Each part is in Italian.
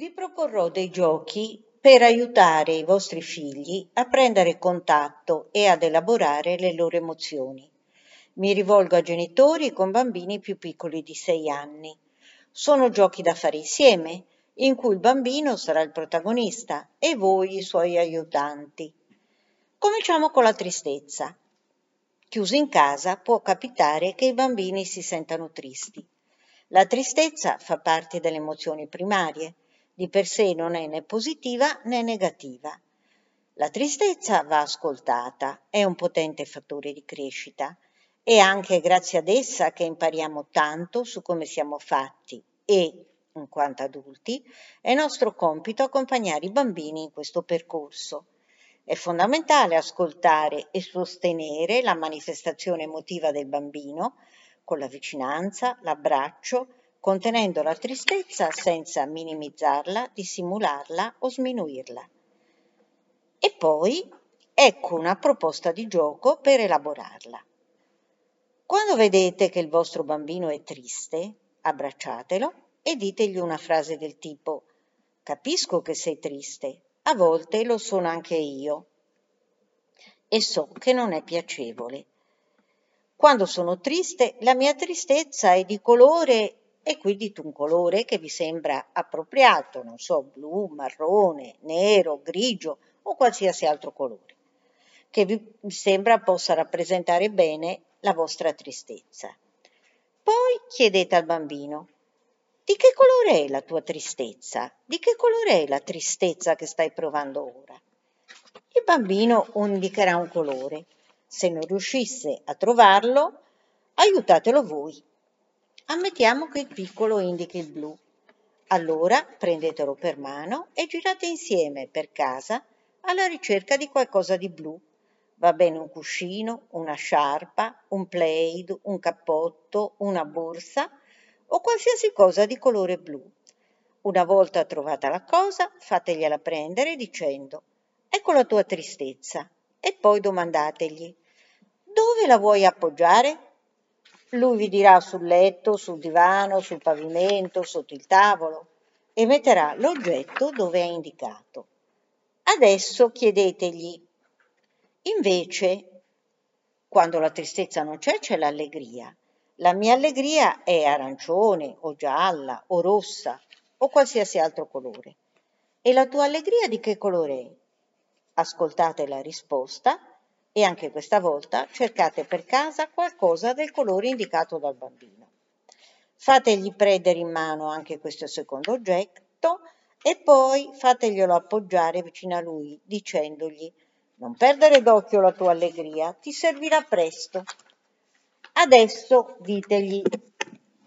Vi proporrò dei giochi per aiutare i vostri figli a prendere contatto e ad elaborare le loro emozioni. Mi rivolgo a genitori con bambini più piccoli di 6 anni. Sono giochi da fare insieme, in cui il bambino sarà il protagonista e voi i suoi aiutanti. Cominciamo con la tristezza. Chiusi in casa può capitare che i bambini si sentano tristi. La tristezza fa parte delle emozioni primarie, di per sé non è né positiva né negativa. La tristezza va ascoltata, è un potente fattore di crescita. È anche grazie ad essa che impariamo tanto su come siamo fatti e, in quanto adulti, è nostro compito accompagnare i bambini in questo percorso. È fondamentale ascoltare e sostenere la manifestazione emotiva del bambino con la vicinanza, l'abbraccio, contenendo la tristezza senza minimizzarla, dissimularla o sminuirla. E poi ecco una proposta di gioco per elaborarla. Quando vedete che il vostro bambino è triste, abbracciatelo e ditegli una frase del tipo Capisco che sei triste, a volte lo sono anche io e so che non è piacevole. Quando sono triste, la mia tristezza è di colore e quindi di un colore che vi sembra appropriato, non so, blu, marrone, nero, grigio o qualsiasi altro colore, che vi sembra possa rappresentare bene la vostra tristezza. Poi chiedete al bambino, di che colore è la tua tristezza? Di che colore è la tristezza che stai provando ora? Il bambino indicherà un colore. Se non riuscisse a trovarlo, aiutatelo voi. Ammettiamo che il piccolo indichi il blu. Allora prendetelo per mano e girate insieme per casa alla ricerca di qualcosa di blu. Va bene un cuscino, una sciarpa, un plaid, un cappotto, una borsa o qualsiasi cosa di colore blu. Una volta trovata la cosa, fategliela prendere dicendo Ecco la tua tristezza e poi domandategli Dove la vuoi appoggiare? Lui vi dirà sul letto, sul divano, sul pavimento, sotto il tavolo e metterà l'oggetto dove è indicato. Adesso chiedetegli Invece, quando la tristezza non c'è, c'è l'allegria. La mia allegria è arancione o gialla o rossa o qualsiasi altro colore. E la tua allegria di che colore è? Ascoltate la risposta e anche questa volta cercate per casa qualcosa del colore indicato dal bambino. Fategli prendere in mano anche questo secondo oggetto e poi fateglielo appoggiare vicino a lui dicendogli non perdere d'occhio la tua allegria, ti servirà presto. Adesso ditegli,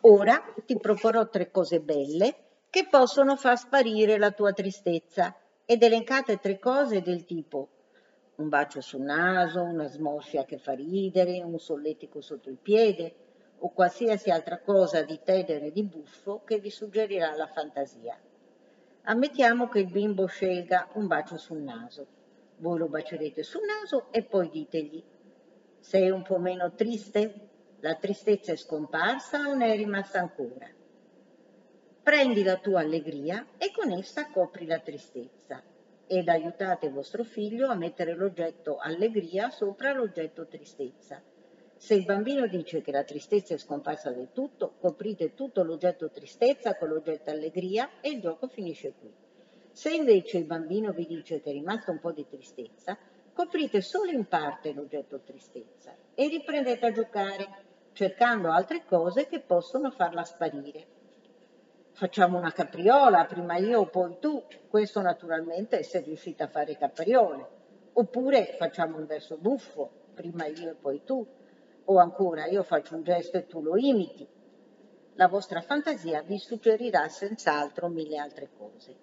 ora ti proporrò tre cose belle che possono far sparire la tua tristezza ed elencate tre cose del tipo un bacio sul naso, una smorfia che fa ridere, un solletico sotto il piede o qualsiasi altra cosa di tenero e di buffo che vi suggerirà la fantasia. Ammettiamo che il bimbo scelga un bacio sul naso. Voi lo bacerete sul naso e poi ditegli sei un po' meno triste? La tristezza è scomparsa o ne è rimasta ancora? Prendi la tua allegria e con essa copri la tristezza ed aiutate vostro figlio a mettere l'oggetto allegria sopra l'oggetto tristezza. Se il bambino dice che la tristezza è scomparsa del tutto, coprite tutto l'oggetto tristezza con l'oggetto allegria e il gioco finisce qui. Se invece il bambino vi dice che è rimasto un po' di tristezza, coprite solo in parte l'oggetto tristezza e riprendete a giocare cercando altre cose che possono farla sparire. Facciamo una capriola, prima io, poi tu, questo naturalmente se riuscite a fare capriole. Oppure facciamo un verso buffo, prima io e poi tu. O ancora io faccio un gesto e tu lo imiti. La vostra fantasia vi suggerirà senz'altro mille altre cose.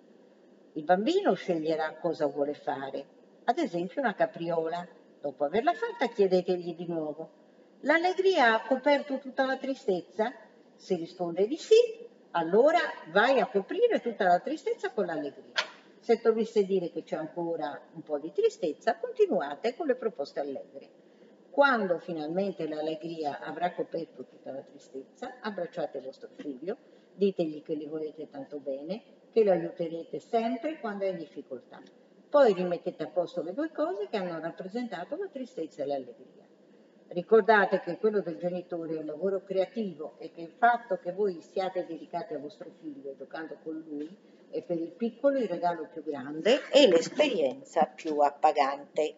Il bambino sceglierà cosa vuole fare, ad esempio una capriola. Dopo averla fatta chiedetegli di nuovo L'allegria ha coperto tutta la tristezza? Se risponde di sì, allora vai a coprire tutta la tristezza con l'allegria. Se dovesse dire che c'è ancora un po' di tristezza, continuate con le proposte allegre. Quando finalmente l'allegria avrà coperto tutta la tristezza, abbracciate vostro figlio, ditegli che li volete tanto bene, che lo aiuterete sempre quando è in difficoltà. Poi rimettete a posto le due cose che hanno rappresentato la tristezza e l'allegria. Ricordate che quello del genitore è un lavoro creativo e che il fatto che voi siate dedicati a vostro figlio giocando con lui è per il piccolo il regalo più grande e l'esperienza più appagante.